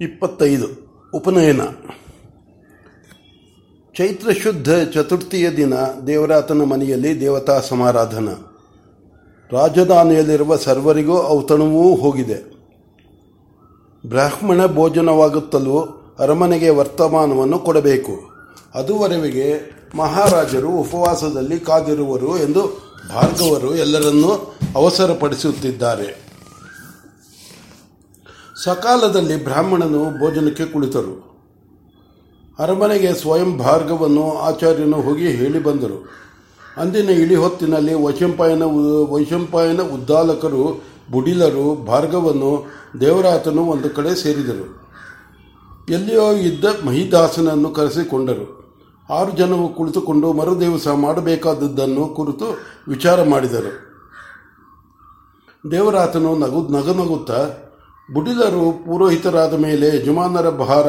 ಇಪ್ಪತ್ತೈದು. ಉಪನಯನ. ಚೈತ್ರ ಶುದ್ಧ ಚತುರ್ಥಿಯ ದಿನ ದೇವರಾತನ ಮನೆಯಲ್ಲಿ ದೇವತಾ ಸಮಾರಾಧನ. ರಾಜಧಾನಿಯಲ್ಲಿರುವ ಸರ್ವರಿಗೂ ಔತಣವೂ ಹೋಗಿದೆ. ಬ್ರಾಹ್ಮಣ ಭೋಜನವಾಗುತ್ತಲೂ ಅರಮನೆಗೆ ವರ್ತಮಾನವನ್ನು ಕೊಡಬೇಕು. ಅದುವರೆಗೆ ಮಹಾರಾಜರು ಉಪವಾಸದಲ್ಲಿ ಕಾದಿರುವರು ಎಂದು ಭಾರ್ಗವರು ಎಲ್ಲರನ್ನೂ ಅವಸರಪಡಿಸುತ್ತಿದ್ದಾರೆ. ಸಕಾಲದಲ್ಲಿ ಬ್ರಾಹ್ಮಣನು ಭೋಜನಕ್ಕೆ ಕುಳಿತರು. ಅರಮನೆಗೆ ಸ್ವಯಂ ಭಾರ್ಗವನ್ನು ಆಚಾರ್ಯನು ಹೋಗಿ ಹೇಳಿ ಬಂದರು. ಅಂದಿನ ಇಳಿ ಹೊತ್ತಿನಲ್ಲಿ ವೈಶಂಪಾಯನ ವೈಶಂಪಾಯನ ಉದ್ದಾಲಕರು, ಬುಡಿಲರು, ಭಾರ್ಗವನ್ನು, ದೇವರಾತನು ಒಂದು ಕಡೆ ಸೇರಿದರು. ಎಲ್ಲಿಯೋ ಇದ್ದ ಮಹಿದಾಸನನ್ನು ಕರೆಸಿಕೊಂಡರು. ಆರು ಜನವು ಕುಳಿತುಕೊಂಡು ಮರುದಿವಸ ಮಾಡಬೇಕಾದದ್ದನ್ನು ಕುರಿತು ವಿಚಾರ ಮಾಡಿದರು. ದೇವರಾತನು ನಗು ನಗನಗುತ್ತಾ ಬುಡಿಲರು ಪುರೋಹಿತರಾದ ಮೇಲೆ ಯಜಮಾನರ ಭಾರ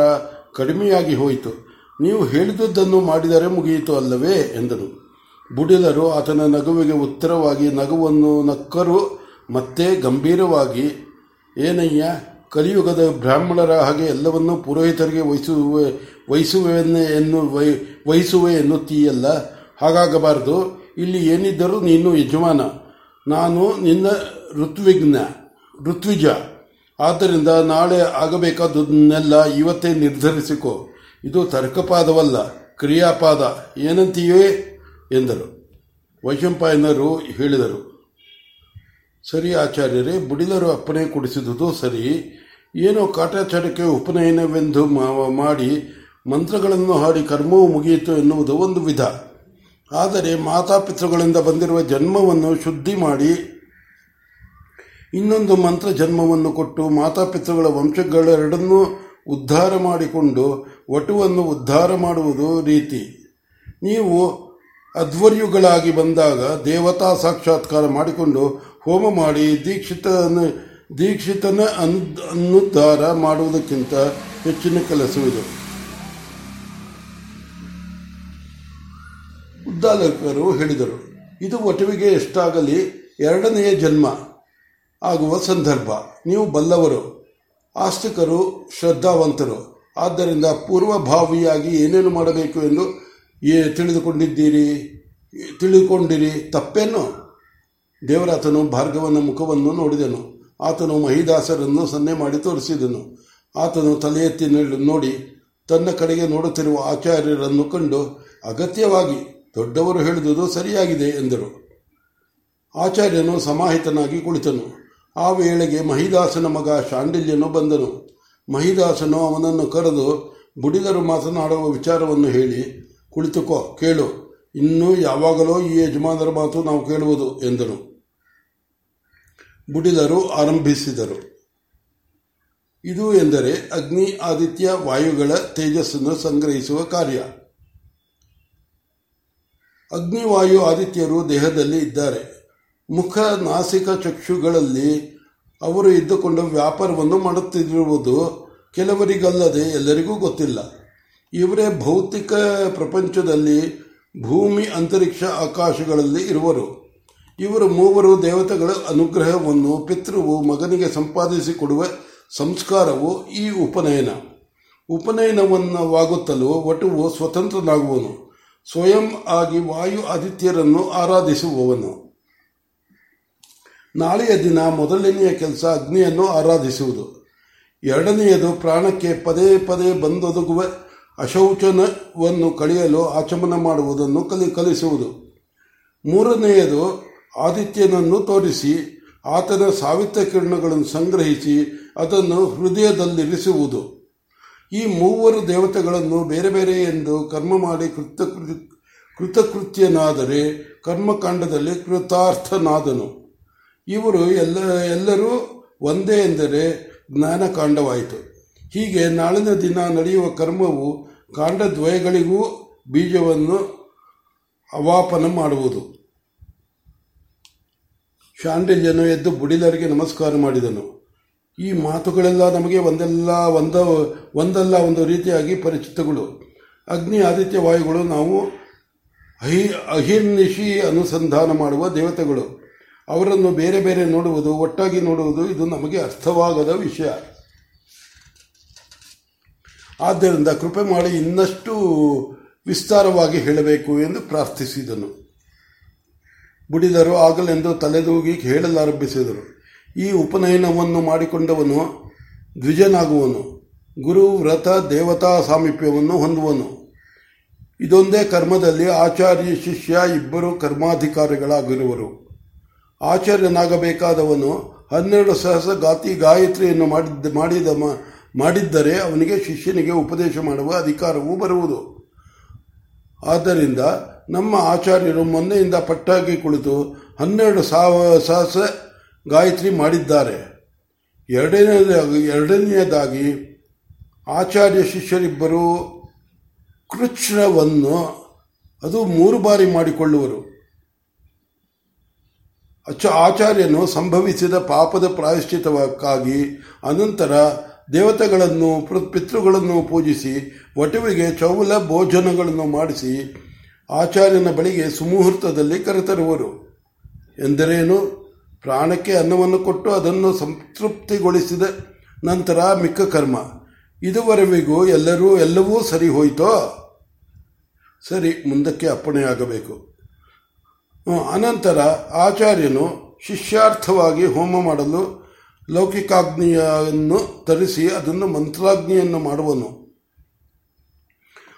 ಕಡಿಮೆಯಾಗಿ ಹೋಯಿತು. ನೀವು ಹೇಳಿದುದನ್ನು ಮಾಡಿದರೆ ಮುಗಿಯಿತು ಅಲ್ಲವೇ? ಎಂದನು. ಬುಡಿಲರು ಆತನ ನಗುವಿಗೆ ಉತ್ತರವಾಗಿ, ನಗುವನ್ನು ನಕ್ಕರು ಮತ್ತೆ ಗಂಭೀರವಾಗಿ, ಏನಯ್ಯ, ಕಲಿಯುಗದ ಬ್ರಾಹ್ಮಣರ ಹಾಗೆ ಎಲ್ಲವನ್ನೂ ಪುರೋಹಿತರಿಗೆ ವಹಿಸುವೆ, ವಹಿಸುವೆನ್ನೇ ಎನ್ನು ವೈ ವಹಿಸುವೆ ಎನ್ನುತ್ತೀಯಲ್ಲ? ಹಾಗಾಗಬಾರದು. ಇಲ್ಲಿ ಏನಿದ್ದರೂ ನೀನು ಯಜಮಾನ. ನಾನು ನಿನ್ನ ಋತ್ವಿಜ್ಞ, ಋತ್ವಿಜ. ಆದ್ದರಿಂದ ನಾಳೆ ಆಗಬೇಕಾದನ್ನೆಲ್ಲ ಇವತ್ತೇ ನಿರ್ಧರಿಸಿಕೊ. ಇದು ತರ್ಕಪಾದವಲ್ಲ, ಕ್ರಿಯಾಪಾದ. ಏನಂತೀಯೇ? ಎಂದರು. ವೈಶಂಪಾಯನರು ಹೇಳಿದರು. ಸರಿ ಆಚಾರ್ಯರೇ, ಬುಡಿಲರು ಅಪ್ಪಣೆ ಕೊಡಿಸಿದುದು ಸರಿ. ಏನೋ ಕಾಟಾಚಾರಕ್ಕೆ ಉಪನಯನವೆಂದು ಮಾಡಿ ಮಂತ್ರಗಳನ್ನು ಹಾಡಿ ಕರ್ಮವು ಮುಗಿಯಿತು ಎನ್ನುವುದು ಒಂದು ವಿಧ. ಆದರೆ ಮಾತಾಪಿತೃಗಳಿಂದ ಬಂದಿರುವ ಜನ್ಮವನ್ನು ಶುದ್ಧಿ ಮಾಡಿ ಇನ್ನೊಂದು ಮಂತ್ರ ಜನ್ಮವನ್ನು ಕೊಟ್ಟು ಮಾತಾಪಿತೃಗಳ ವಂಶಗಳೆರಡನ್ನೂ ಉದ್ಧಾರ ಮಾಡಿಕೊಂಡು ವಟುವನ್ನು ಉದ್ಧಾರ ಮಾಡುವುದು ರೀತಿ. ನೀವು ಅಧ್ವರ್ಯುಗಳಾಗಿ ಬಂದಾಗ ದೇವತಾ ಸಾಕ್ಷಾತ್ಕಾರ ಮಾಡಿಕೊಂಡು ಹೋಮ ಮಾಡಿ ದೀಕ್ಷಿತನ ದೀಕ್ಷಿತನ ಅನುದ್ಧಾರ ಮಾಡುವುದಕ್ಕಿಂತ ಹೆಚ್ಚಿನ ಕೆಲಸವಿದು ಉದ್ದಾಲಕರು ಹೇಳಿದರು, ಇದು ವಟುವಿಗೆ ಎಷ್ಟಾಗಲಿ ಎರಡನೆಯ ಜನ್ಮ. ಆಗುವ ಸಂದರ್ಭ. ನೀವು ಬಲ್ಲವರು, ಆಸ್ತಿಕರು, ಶ್ರದ್ಧಾವಂತರು. ಆದ್ದರಿಂದ ಪೂರ್ವಭಾವಿಯಾಗಿ ಏನೇನು ಮಾಡಬೇಕು ಎಂದು ತಿಳಿದುಕೊಂಡಿದ್ದೀರಿ? ತಿಳಿದುಕೊಂಡಿರಿ ತಪ್ಪೇನು? ದೇವರಾತನು ಭಾರ್ಗವನ ಮುಖವನ್ನು ನೋಡಿದನು. ಆತನು ಮಹಿದಾಸರನ್ನು ಸನ್ನೆ ಮಾಡಿ ತೋರಿಸಿದನು. ಆತನು ತಲೆ ಎತ್ತಿ ನೋಡಿ, ತನ್ನ ಕಡೆಗೆ ನೋಡುತ್ತಿರುವ ಆಚಾರ್ಯರನ್ನು ಕಂಡು, ಅಗತ್ಯವಾಗಿ ದೊಡ್ಡವರು ಹೇಳಿದುದು ಸರಿಯಾಗಿದೆ ಎಂದರು. ಆಚಾರ್ಯನು ಸಮಾಹಿತನಾಗಿ ಕುಳಿತನು. ಆ ವೇಳೆಗೆ ಮಹಿದಾಸನ ಮಗ ಶಾಂಡಿಲ್ಯನು ಬಂದನು. ಮಹಿದಾಸನು ಅವನನ್ನು ಕರೆದು, ಬುಡಿದರು ಮಾತನಾಡುವ ವಿಚಾರವನ್ನು ಹೇಳಿ, ಕುಳಿತುಕೋ, ಕೇಳು. ಇನ್ನೂ ಯಾವಾಗಲೋ ಈ ಯಜಮಾನರ ಮಾತು ನಾವು ಕೇಳುವುದು, ಎಂದನು. ಬುಡಿದರು ಆರಂಭಿಸಿದರು. ಇದು ಎಂದರೆ ಅಗ್ನಿ ಆದಿತ್ಯ ವಾಯುಗಳ ತೇಜಸ್ಸನ್ನು ಸಂಗ್ರಹಿಸುವ ಕಾರ್ಯ. ಅಗ್ನಿವಾಯು ಆದಿತ್ಯರು ದೇಹದಲ್ಲಿ ಇದ್ದಾರೆ. ಮುಖ ನಾಸಿಕ ಚಕ್ಷುಗಳಲ್ಲಿ ಅವರು ಇದ್ದುಕೊಂಡು ವ್ಯಾಪಾರವನ್ನು ಮಾಡುತ್ತಿರುವುದು ಕೆಲವರಿಗಲ್ಲದೆ ಎಲ್ಲರಿಗೂ ಗೊತ್ತಿಲ್ಲ. ಇವರೇ ಭೌತಿಕ ಪ್ರಪಂಚದಲ್ಲಿ ಭೂಮಿ ಅಂತರಿಕ್ಷ ಆಕಾಶಗಳಲ್ಲಿ ಇರುವರು. ಇವರು ಮೂವರು ದೇವತೆಗಳ ಅನುಗ್ರಹವನ್ನು, ಪಿತೃವು ಮಗನಿಗೆ ಸಂಪಾದಿಸಿಕೊಡುವ ಸಂಸ್ಕಾರವು ಈ ಉಪನಯನ. ಉಪನಯನವನ್ನವಾಗುತ್ತಲೂ ವಟುವು ಸ್ವತಂತ್ರನಾಗುವನು. ಸ್ವಯಂ ಆಗಿ ವಾಯು ಆದಿತ್ಯರನ್ನು ಆರಾಧಿಸುವವನು. ನಾಳೆಯ ದಿನ ಮೊದಲನೆಯ ಕೆಲಸ ಅಗ್ನಿಯನ್ನು ಆರಾಧಿಸುವುದು. ಎರಡನೆಯದು ಪ್ರಾಣಕ್ಕೆ ಪದೇ ಪದೇ ಬಂದೊದಗುವ ಅಶೌಚನವನ್ನು ಕಳೆಯಲು ಆಚಮನ ಮಾಡುವುದನ್ನು ಕಲಿ, ಕಲಿಸುವುದು. ಮೂರನೆಯದು ಆದಿತ್ಯನನ್ನು ತೋರಿಸಿ ಆತನ ಸಾವಿತ್ರ ಕಿರಣಗಳನ್ನು ಸಂಗ್ರಹಿಸಿ ಅದನ್ನು ಹೃದಯದಲ್ಲಿರಿಸುವುದು. ಈ ಮೂವರು ದೇವತೆಗಳನ್ನು ಬೇರೆ ಬೇರೆ ಎಂದು ಕರ್ಮ ಮಾಡಿ ಕೃತ ಕೃತಕೃತ್ಯನಾದರೆ ಕರ್ಮಕಾಂಡದಲ್ಲಿ ಕೃತಾರ್ಥನಾದನು. ಇವರು ಎಲ್ಲ, ಎಲ್ಲರೂ ಒಂದೇ ಎಂದರೆ ಜ್ಞಾನಕಾಂಡವಾಯಿತು ಹೀಗೆ ನಾಳಿನ ದಿನ ನಡೆಯುವ ಕರ್ಮವು ಕಾಂಡದ್ವಯಗಳಿಗೂ ಬೀಜವನ್ನು ಅವಾಪನ ಮಾಡುವುದು. ಶಾಂಡಿಲ್ಯನು ಎದ್ದು ಬುಡಿಲರಿಗೆ ನಮಸ್ಕಾರ ಮಾಡಿದನು. ಈ ಮಾತುಗಳೆಲ್ಲ ನಮಗೆ ಒಂದೆಲ್ಲ, ಒಂದ, ಒಂದಲ್ಲ ಒಂದು ರೀತಿಯಾಗಿ ಪರಿಚಿತಗಳು. ಅಗ್ನಿ ಆದಿತ್ಯ ವಾಯುಗಳು ನಾವು ಅಹಿ, ಅಹಿರ್ನಿಶಿ ಅನುಸಂಧಾನ ಮಾಡುವ ದೇವತೆಗಳು. ಅವರನ್ನು ಬೇರೆ ಬೇರೆ ನೋಡುವುದು, ಒಟ್ಟಾಗಿ ನೋಡುವುದು, ಇದು ನಮಗೆ ಅರ್ಥವಾಗದ ವಿಷಯ. ಆದ್ದರಿಂದ ಕೃಪೆ ಮಾಡಿ ಇನ್ನಷ್ಟು ವಿಸ್ತಾರವಾಗಿ ಹೇಳಬೇಕು ಎಂದು ಪ್ರಾರ್ಥಿಸಿದನು. ಬುಡಿದರು ಆಗಲೆಂದು ತಲೆದೂಗಿ ಹೇಳಲಾರಂಭಿಸಿದರು ಈ ಉಪನಯನವನ್ನು ಮಾಡಿಕೊಂಡವನು ದ್ವಿಜನಾಗುವನು. ಗುರು, ವ್ರತ, ದೇವತಾ ಸಾಮೀಪ್ಯವನ್ನು ಹೊಂದುವನು. ಇದೊಂದೇ ಕರ್ಮದಲ್ಲಿ ಆಚಾರ್ಯ, ಶಿಷ್ಯ, ಇಬ್ಬರು ಕರ್ಮಾಧಿಕಾರಿಗಳಾಗಿರುವರು. ಆಚಾರ್ಯನಾಗಬೇಕಾದವನು ಹನ್ನೆರಡು ಸಹಸ್ರ ಗಾತಿ ಗಾಯತ್ರಿಯನ್ನು ಮಾಡಿದ್ದ ಮಾಡಿದ ಮಾಡಿದ್ದರೆ ಅವನಿಗೆ ಶಿಷ್ಯನಿಗೆ ಉಪದೇಶ ಮಾಡುವ ಅಧಿಕಾರವೂ ಬರುವುದು. ಆದ್ದರಿಂದ ನಮ್ಮ ಆಚಾರ್ಯರು ಮೊನ್ನೆಯಿಂದ ಪಟ್ಟಾಗಿ ಕುಳಿತು ಹನ್ನೆರಡು ಸಾವ ಸಹಸ್ರ ಗಾಯತ್ರಿ ಮಾಡಿದ್ದಾರೆ. ಎರಡನೇದಾಗಿ ಎರಡನೆಯದಾಗಿ ಆಚಾರ್ಯ ಶಿಷ್ಯರಿಬ್ಬರು ಕೃಚ್ಛ್ರವನ್ನು ಅದು ಮೂರು ಬಾರಿ ಮಾಡಿಕೊಳ್ಳುವರು. ಅಚ್ಚ ಆಚಾರ್ಯನು ಸಂಭವಿಸಿದ ಪಾಪದ ಪ್ರಾಯಶ್ಚಿತಕ್ಕಾಗಿ ಅನಂತರ ದೇವತೆಗಳನ್ನು ಪಿತೃಗಳನ್ನು ಪೂಜಿಸಿ, ವಟುವಿಗೆ ಚೌಲ ಭೋಜನಗಳನ್ನು ಮಾಡಿಸಿ ಆಚಾರ್ಯನ ಬಳಿಗೆ ಸುಮುಹೂರ್ತದಲ್ಲಿ ಕರೆತರುವರು. ಎಂದರೇನು? ಪ್ರಾಣಕ್ಕೆ ಅನ್ನವನ್ನು ಕೊಟ್ಟು ಅದನ್ನು ಸಂತೃಪ್ತಿಗೊಳಿಸಿದ ನಂತರ ಮಿಕ್ಕ ಕರ್ಮ. ಇದುವರೆಗೂ ಎಲ್ಲರೂ ಎಲ್ಲವೂ ಸರಿ ಹೋಯಿತೋ? ಸರಿ, ಮುಂದಕ್ಕೆ ಅಪ್ಪಣೆಯಾಗಬೇಕು. ಅನಂತರ ಆಚಾರ್ಯನು ಶಿಷ್ಯಾರ್ಥವಾಗಿ ಹೋಮ ಮಾಡಲು ಲೌಕಿಕಾಗ್ನಿಯನ್ನು ತರಿಸಿ ಅದನ್ನು ಮಂತ್ರಾಗ್ನಿಯನ್ನು ಮಾಡುವನು.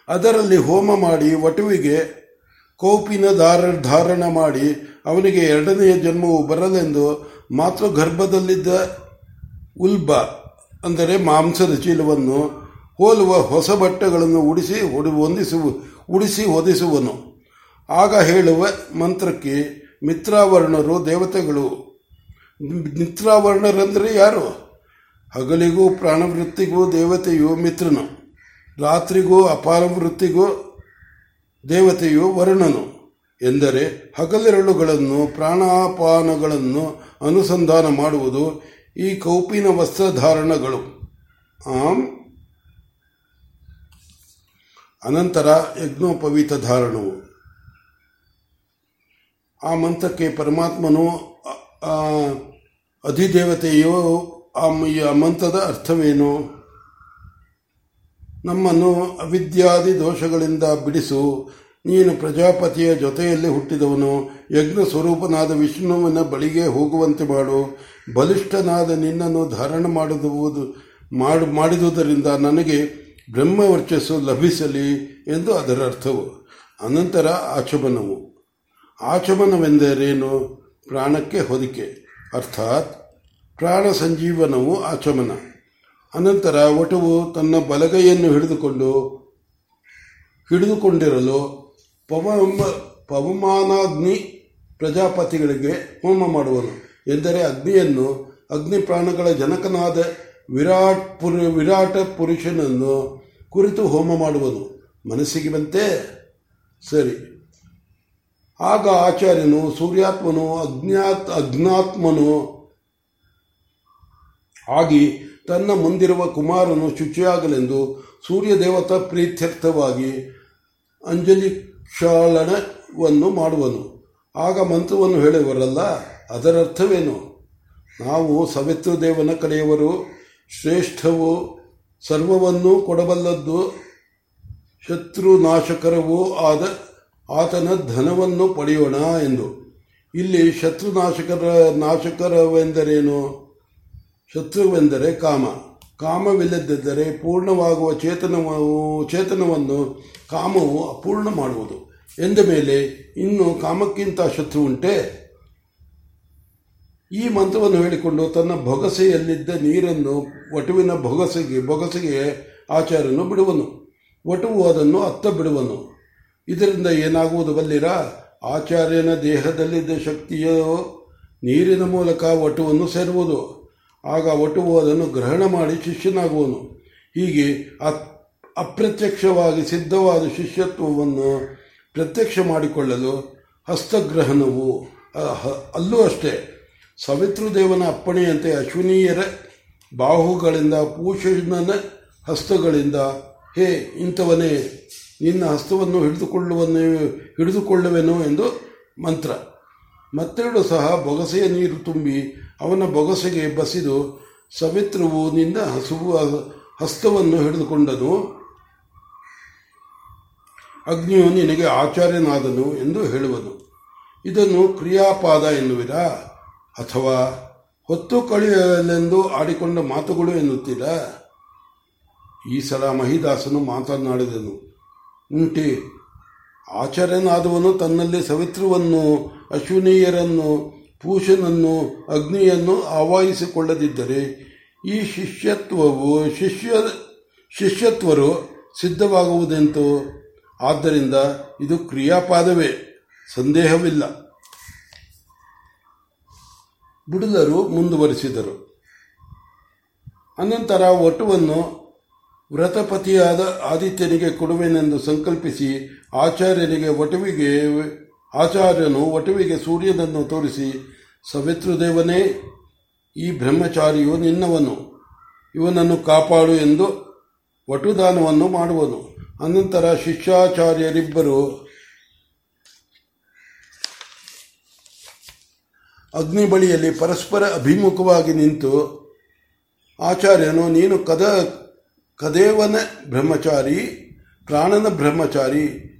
ಅದರಲ್ಲಿ ಹೋಮ ಮಾಡಿ ವಟುವಿಗೆ ಕೋಪಿನ ಧಾರ ಧಾರಣ ಮಾಡಿ ಅವನಿಗೆ ಎರಡನೆಯ ಜನ್ಮವು ಬರಲೆಂದು ಮಾತೃ ಗರ್ಭದಲ್ಲಿದ್ದ ಉಲ್ಬ, ಅಂದರೆ ಮಾಂಸದ ಚೀಲವನ್ನು ಹೋಲುವ ಹೊಸ ಬಟ್ಟೆಗಳನ್ನು ಉಡಿಸಿ ಹೊಂದಿಸುವ ಉಡಿಸಿ ಹೊದಿಸುವನು. ಆಗ ಹೇಳುವ ಮಂತ್ರಕ್ಕೆ ಮಿತ್ರಾವರ್ಣರು ದೇವತೆಗಳು. ಮಿತ್ರಾವರ್ಣರೆಂದರೆ ಯಾರು? ಹಗಲಿಗೂ ಪ್ರಾಣವೃತ್ತಿಗೂ ದೇವತೆಯು ಮಿತ್ರನು. ರಾತ್ರಿಗೂ ಅಪಾರ ವೃತ್ತಿಗೂ ದೇವತೆಯು ವರ್ಣನು. ಎಂದರೆ ಹಗಲಿರಳುಗಳನ್ನು ಪ್ರಾಣಾಪಾನಗಳನ್ನು ಅನುಸಂಧಾನ ಮಾಡುವುದು ಈ ಕೌಪಿನ ವಸ್ತ್ರಧಾರಣಗಳು. ಆಂ. ಅನಂತರ ಯಜ್ಞೋಪವೀತ ಧಾರಣವು. ಆ ಮಂತ್ರಕ್ಕೆ ಪರಮಾತ್ಮನು ಅಧಿದೇವತೆಯು ಆ ಮಂತ್ರದ ಅರ್ಥವೇನು? ನಮ್ಮನ್ನು ಅವಿದ್ಯಾದಿ ದೋಷಗಳಿಂದ ಬಿಡಿಸು. ನೀನು ಪ್ರಜಾಪತಿಯ ಜೊತೆಯಲ್ಲಿ ಹುಟ್ಟಿದವನು. ಯಜ್ಞ ಸ್ವರೂಪನಾದ ವಿಷ್ಣುವಿನ ಬಳಿಗೆ ಹೋಗುವಂತೆ ಮಾಡು. ಬಲಿಷ್ಠನಾದ ನಿನ್ನನ್ನು ಧಾರಣ ಮಾಡುವುದು, ಮಾಡು, ಮಾಡಿದುದರಿಂದ ನನಗೆ ಬ್ರಹ್ಮವರ್ಚಸ್ಸು ಲಭಿಸಲಿ ಎಂದು ಅದರ ಅರ್ಥವು. ಅನಂತರ ಆಚಮನವು. ಆಚಮನವೆಂದರೇನು? ಪ್ರಾಣಕ್ಕೆ ಹೊದಿಕೆ. ಅರ್ಥಾತ್, ಪ್ರಾಣ ಸಂಜೀವನವು ಆಚಮನ. ಅನಂತರ ಒಟವು ತನ್ನ ಬಲಗೈಯನ್ನು ಹಿಡಿದುಕೊಂಡು, ಹಿಡಿದುಕೊಂಡಿರಲು ಪವ ಪವಮಾನಾಗ್ನಿ ಪ್ರಜಾಪತಿಗಳಿಗೆ ಹೋಮ ಮಾಡುವನು. ಎಂದರೆ ಅಗ್ನಿಯನ್ನು, ಅಗ್ನಿ ಪ್ರಾಣಗಳ ಜನಕನಾದ ವಿರಾಟ್ ಪುರು, ವಿರಾಟ ಪುರುಷನನ್ನು ಕುರಿತು ಹೋಮ ಮಾಡುವನು. ಮನಸ್ಸಿಗೆ ಬಂತೆ? ಸರಿ. ಆಗ ಆಚಾರ್ಯನು, ಸೂರ್ಯಾತ್ಮನು, ಅಜ್ಞಾತ್, ಅಜ್ಞಾತ್ಮನು ಆಗಿ ತನ್ನ ಮುಂದಿರುವ ಕುಮಾರನು ಶುಚಿಯಾಗಲೆಂದು ಸೂರ್ಯ ದೇವತಾ ಪ್ರೀತ್ಯರ್ಥವಾಗಿ ಅಂಜಲಿ ಕ್ಷಾಳನವನ್ನು ಮಾಡುವನು. ಆಗ ಮಂತ್ರವನ್ನು ಹೇಳುವರಲ್ಲ ಅದರರ್ಥವೇನು ನಾವು ಸವಿತೃದೇವನ ಕಡೆಯವರು, ಶ್ರೇಷ್ಠವು, ಸರ್ವವನ್ನೂ ಕೊಡಬಲ್ಲದ್ದು ಶತ್ರುನಾಶಕರವೂ ಆದ ಆತನ ಧನವನ್ನು ಪಡೆಯೋಣ ಎಂದು. ಇಲ್ಲಿ ಶತ್ರುನಾಶಕರ ನಾಶಕರವೆಂದರೇನು? ಶತ್ರುವೆಂದರೆ ಕಾಮ. ಕಾಮವಿಲ್ಲದಿದ್ದರೆ ಪೂರ್ಣವಾಗುವ ಚೇತನವು ಚೇತನವನ್ನು, ಕಾಮವು ಅಪೂರ್ಣ ಮಾಡುವುದು. ಎಂದ ಮೇಲೆ, ಇನ್ನು ಕಾಮಕ್ಕಿಂತ ಶತ್ರು ಉಂಟೆ ಈ ಮಂತ್ರವನ್ನು ಹೇಳಿಕೊಂಡು ತನ್ನ ಬೊಗಸೆಯಲ್ಲಿದ್ದ ನೀರನ್ನು ವಟುವಿನ ಬೊಗಸೆಗೆ ಬೊಗಸೆಗೆ ಆಚಾರ್ಯನು ಬಿಡುವನು. ವಟುವು ಅದನ್ನು ಅತ್ತ ಬಿಡುವನು. ಇದರಿಂದ ಏನಾಗುವುದು ಬಲ್ಲಿರ? ಆಚಾರ್ಯನ ದೇಹದಲ್ಲಿದ್ದ ಶಕ್ತಿಯು ನೀರಿನ ಮೂಲಕ ವಟುವನ್ನು ಸೇರುವುದು. ಆಗ ವಟುವು ಅದನ್ನು ಗ್ರಹಣ ಮಾಡಿ ಶಿಷ್ಯನಾಗುವನು. ಹೀಗೆ ಅಪ್ರತ್ಯಕ್ಷವಾಗಿ ಸಿದ್ಧವಾದ ಶಿಷ್ಯತ್ವವನ್ನು ಪ್ರತ್ಯಕ್ಷ ಮಾಡಿಕೊಳ್ಳಲು ಹಸ್ತಗ್ರಹಣವು ಅಲ್ಲೂ ಅಷ್ಟೇ. ಸವಿತೃದೇವನ ಅಪ್ಪಣೆಯಂತೆ ಅಶ್ವಿನಿಯರ ಬಾಹುಗಳಿಂದ ಪೂಷಣನ ಹಸ್ತಗಳಿಂದ, ಹೇ ಇಂಥವನೇ ನಿನ್ನ ಹಸ್ತವನ್ನು ಹಿಡಿದುಕೊಳ್ಳುವನು ಹಿಡಿದುಕೊಳ್ಳುವೆನು ಎಂದು ಮಂತ್ರ. ಮತ್ತೆರಡು ಸಹ ಬೊಗಸೆಯ ನೀರು ತುಂಬಿ ಅವನ ಬೊಗಸೆಗೆ ಬಸಿದು ಸವಿತ್ರವು ನಿನ್ನ ಹಸುವ ಹಸ್ತವನ್ನು ಹಿಡಿದುಕೊಂಡನು. ಅಗ್ನಿಯು ನಿನಗೆ ಆಚಾರ್ಯನಾದನು ಎಂದು ಹೇಳುವನು. ಇದನ್ನು ಕ್ರಿಯಾಪಾದ ಎನ್ನುವಿರಾ? ಅಥವಾ ಹೊತ್ತು ಕಳೆಯಲೆಂದು ಆಡಿಕೊಂಡ ಮಾತುಗಳು ಎನ್ನುತ್ತೀರಾ? ಈ ಸಲ ಮಹಿದಾಸನು ಮಾತನಾಡಿದನು. ಉಂಟಿ. ಆಚಾರ್ಯನಾದವನು ತನ್ನಲ್ಲಿ ಸವಿತ್ರವನ್ನು, ಅಶ್ವಿನೀಯರನ್ನು ಪೂಷನನ್ನು ಅಗ್ನಿಯನ್ನು ಆವಾಹಿಸಿಕೊಳ್ಳದಿದ್ದರೆ ಈ ಶಿಷ್ಯತ್ವವು ಶಿಷ್ಯ, ಶಿಷ್ಯತ್ವರು ಸಿದ್ಧವಾಗುವುದೆಂತು? ಆದ್ದರಿಂದ ಇದು ಕ್ರಿಯಾಪಾದವೇ, ಸಂದೇಹವಿಲ್ಲ. ಬಿಡುಲರು ಮುಂದುವರಿಸಿದರು. ಅನಂತರ ಒಟುವನ್ನು ವ್ರತಪತಿಯಾದ ಆದಿತ್ಯನಿಗೆ ಕೊಡುವೆನೆಂದು ಸಂಕಲ್ಪಿಸಿ ಆಚಾರ್ಯನಿಗೆ ಒಟುವಿಗೆ ಆಚಾರ್ಯನು ಒಟುವಿಗೆ ಸೂರ್ಯನನ್ನು ತೋರಿಸಿ, ಸವಿತೃದೇವನೇ, ಈ ಬ್ರಹ್ಮಚಾರಿಯು ನಿನ್ನವನು. ಇವನನ್ನು ಕಾಪಾಡು ಎಂದು ವಟುದಾನವನ್ನು ಮಾಡುವನು. ಅನಂತರ ಶಿಷ್ಯಾಚಾರ್ಯರಿಬ್ಬರು ಅಗ್ನಿ ಬಳಿಯಲ್ಲಿ ಪರಸ್ಪರ ಅಭಿಮುಖವಾಗಿ ನಿಂತು, ಆಚಾರ್ಯನು, ನೀನು ಕದ ಕದೇವನ ಬ್ರಹ್ಮಚಾರಿ, ಪ್ರಾಣನ ಬ್ರಹ್ಮಚಾರಿ,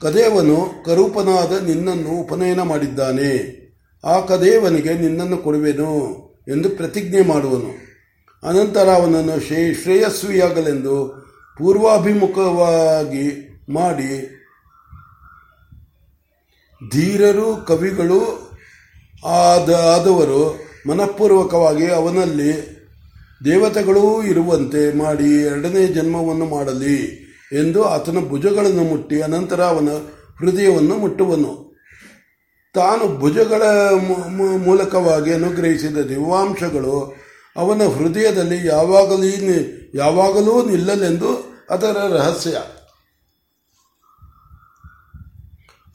ಕದೇವನು ಕರೂಪನಾದ ನಿನ್ನನ್ನು ಉಪನಯನ ಮಾಡಿದ್ದಾನೆ. ಆ ಕದೇವನಿಗೆ ನಿನ್ನನ್ನು ಕೊಡುವೆನು ಎಂದು ಪ್ರತಿಜ್ಞೆ ಮಾಡುವನು. ಅನಂತರ ಅವನನ್ನು ಶ್ರೇ, ಶ್ರೇಯಸ್ವಿಯಾಗಲೆಂದು ಪೂರ್ವಾಭಿಮುಖವಾಗಿ ಮಾಡಿ, ಧೀರರು, ಕವಿಗಳು ಆದ, ಆದವರು ಮನಃಪೂರ್ವಕವಾಗಿ ಅವನಲ್ಲಿ ದೇವತೆಗಳೂ ಇರುವಂತೆ ಮಾಡಿ ಎರಡನೇ ಜನ್ಮವನ್ನು ಮಾಡಲಿ ಎಂದು ಆತನ ಭುಜಗಳನ್ನು ಮುಟ್ಟಿ ಅನಂತರ ಅವನ ಹೃದಯವನ್ನು ಮುಟ್ಟುವನು. ತಾನು ಭುಜಗಳ ಮೂಲಕವಾಗಿ ಅನುಗ್ರಹಿಸಿದ ದಿವ್ಯಾಂಶಗಳು ಅವನ ಹೃದಯದಲ್ಲಿ ಯಾವಾಗಲೂ ಯಾವಾಗಲೂ ನಿಲ್ಲಲೆಂದು ಅದರ ರಹಸ್ಯ.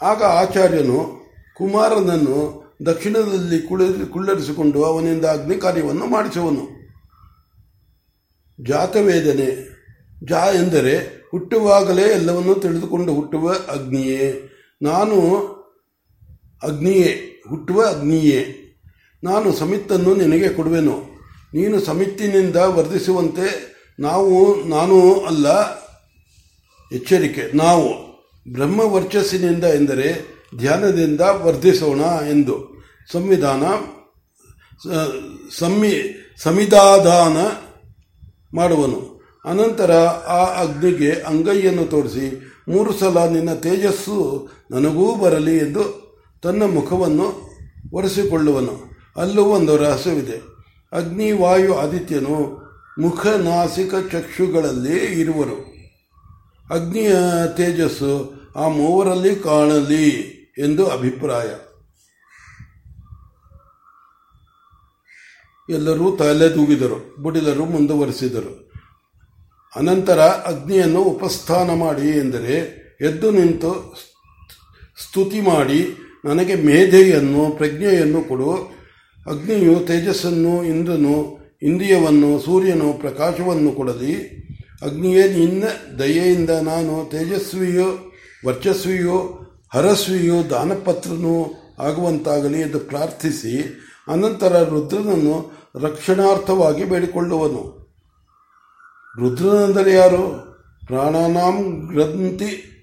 ಆಗ ಆಚಾರ್ಯನು ಕುಮಾರನನ್ನು ದಕ್ಷಿಣದಲ್ಲಿ ಕುಳ್ಳ ಕುಳ್ಳರಿಸಿಕೊಂಡು ಅವನಿಂದ ಅಗ್ನಿ ಕಾರ್ಯವನ್ನು ಮಾಡಿಸುವನು. ಜಾತವೇದನೆ. ಜಾ ಎಂದರೆ, ಹುಟ್ಟುವಾಗಲೇ ಎಲ್ಲವನ್ನೂ ತಿಳಿದುಕೊಂಡು ಹುಟ್ಟುವ ಅಗ್ನಿಯೇ. ನಾನು ಅಗ್ನಿಯೇ, ಹುಟ್ಟುವ ಅಗ್ನಿಯೇ. ನಾನು ಸಮಿತ್ತನ್ನು ನಿನಗೆ ಕೊಡುವೆನು. ನೀನು ಸಮಿತ್ತಿನಿಂದ ವರ್ಧಿಸುವಂತೆ ನಾವು, ನಾನು ಅಲ್ಲ. ಎಚ್ಚರಿಕೆ, ನಾವು ಬ್ರಹ್ಮ ವರ್ಚಸ್ಸಿನಿಂದ ಎಂದರೆ, ಧ್ಯಾನದಿಂದ ವರ್ಧಿಸೋಣ ಎಂದು. ಸಂವಿಧಾನ ಸಮಿಧಾದಾನ ಮಾಡುವನು. ಅನಂತರ ಆ ಅಗ್ನಿಗೆ ಅಂಗೈಯನ್ನು ತೋರಿಸಿ, ಮೂರು ಸಲ ನಿನ್ನ ತೇಜಸ್ಸು ನನಗೂ ಬರಲಿ ಎಂದು ತನ್ನ ಮುಖವನ್ನು ಒರೆಸಿಕೊಳ್ಳುವನು. ಅಲ್ಲೂ ಒಂದು ರಹಸ್ಯವಿದೆ. ಅಗ್ನಿ ವಾಯು ಆದಿತ್ಯನು ಮುಖ ನಾಸಿಕ ಚಕ್ಷುಗಳಲ್ಲಿ ಇರುವರು. ಅಗ್ನಿಯ ತೇಜಸ್ಸು ಆ ಮೂವರಲ್ಲಿ ಕಾಣಲಿ ಎಂದು ಅಭಿಪ್ರಾಯ. ಎಲ್ಲರೂ ತಲೆ ತೂಗಿದರು ಬುಡಿದರು ಮುಂದುವರಿಸಿದರು. ಅನಂತರ ಅಗ್ನಿಯನ್ನು ಉಪಸ್ಥಾನ ಮಾಡಿ ಎಂದರೆ, ಎದ್ದು ನಿಂತು ಸ್ತುತಿ ಮಾಡಿ, ನನಗೆ ಮೇಧೆಯನ್ನು, ಪ್ರಜ್ಞೆಯನ್ನು ಕೊಡು. ಅಗ್ನಿಯು ತೇಜಸ್ಸನ್ನು, ಇಂದ್ರನು, ಇಂದ್ರಿಯವನ್ನು, ಸೂರ್ಯನು, ಪ್ರಕಾಶವನ್ನು ಕೊಡಲಿ. ಅಗ್ನಿಯೇ ನಿನ್ನ ದಯೆಯಿಂದ ನಾನು ತೇಜಸ್ವಿಯೋ, ವರ್ಚಸ್ವಿಯೋ, ಹರಸ್ವಿಯೋ, ದಾನಪತ್ರನೂ ಆಗುವಂತಾಗಲಿ ಎಂದು ಪ್ರಾರ್ಥಿಸಿ. ಅನಂತರ ರುದ್ರನನ್ನು ರಕ್ಷಣಾರ್ಥವಾಗಿ ಬೇಡಿಕೊಳ್ಳುವನು. ರುದ್ರನೆಂದರೆ ಯಾರು? ಪ್ರಾಣಾನಾಂ ಗ್ರಂಥಿ,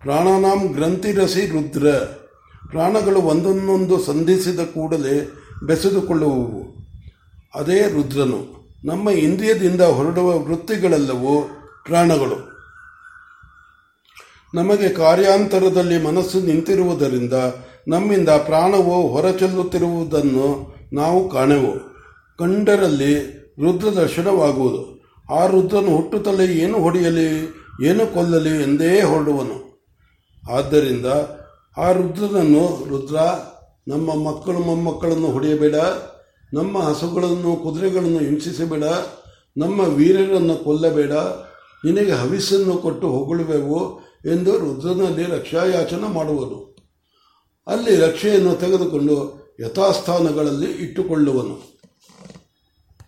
ಪ್ರಾಣಾನಾಂ ಗ್ರಂಥಿರಸಿ ರುದ್ರ. ಪ್ರಾಣಗಳು ಒಂದನ್ನೊಂದು ಸಂಧಿಸಿದ ಕೂಡಲೇ ಬೆಸೆದುಕೊಳ್ಳುವವು. ಅದೇ ರುದ್ರನು. ನಮ್ಮ ಇಂದ್ರಿಯದಿಂದ ಹೊರಡುವ ವೃತ್ತಿಗಳೆಲ್ಲವೂ ಪ್ರಾಣಗಳು. ನಮಗೆ ಕಾರ್ಯಾಂತರದಲ್ಲಿ ಮನಸ್ಸು ನಿಂತಿರುವುದರಿಂದ ನಮ್ಮಿಂದ ಪ್ರಾಣವು ಹೊರಚೆಲ್ಲುತ್ತಿರುವುದನ್ನು ನಾವು ಕಾಣೆವು. ಕಂಡರಲ್ಲಿ ರುದ್ರ ದರ್ಶನವಾಗುವುದು. ಆ ರುದ್ರನು ಹುಟ್ಟುತ್ತಲೇ ಏನು ಹೊಡೆಯಲಿ, ಏನು ಕೊಲ್ಲಲಿ ಎಂದೇ ಹೊರಡುವನು. ಆದ್ದರಿಂದ ಆ ರುದ್ರನನ್ನು, ರುದ್ರ, ನಮ್ಮ ಮಕ್ಕಳು ಮೊಮ್ಮಕ್ಕಳನ್ನು ಹೊಡೆಯಬೇಡ, ನಮ್ಮ ಹಸುಗಳನ್ನು, ಕುದುರೆಗಳನ್ನು ಹಿಂಸಿಸಬೇಡ, ನಮ್ಮ ವೀರರನ್ನು ಕೊಲ್ಲಬೇಡ, ನಿನಗೆ ಹವಿಸ್ಸನ್ನು ಕೊಟ್ಟು ಹೊಗಳುವೆವು ಎಂದು ರುದ್ರನಲ್ಲಿ ರಕ್ಷಾಯಾಚನ ಮಾಡುವನು. ಅಲ್ಲಿ ರಕ್ಷೆಯನ್ನು ತೆಗೆದುಕೊಂಡು ಯಥಾಸ್ಥಾನಗಳಲ್ಲಿ ಇಟ್ಟುಕೊಳ್ಳುವನು.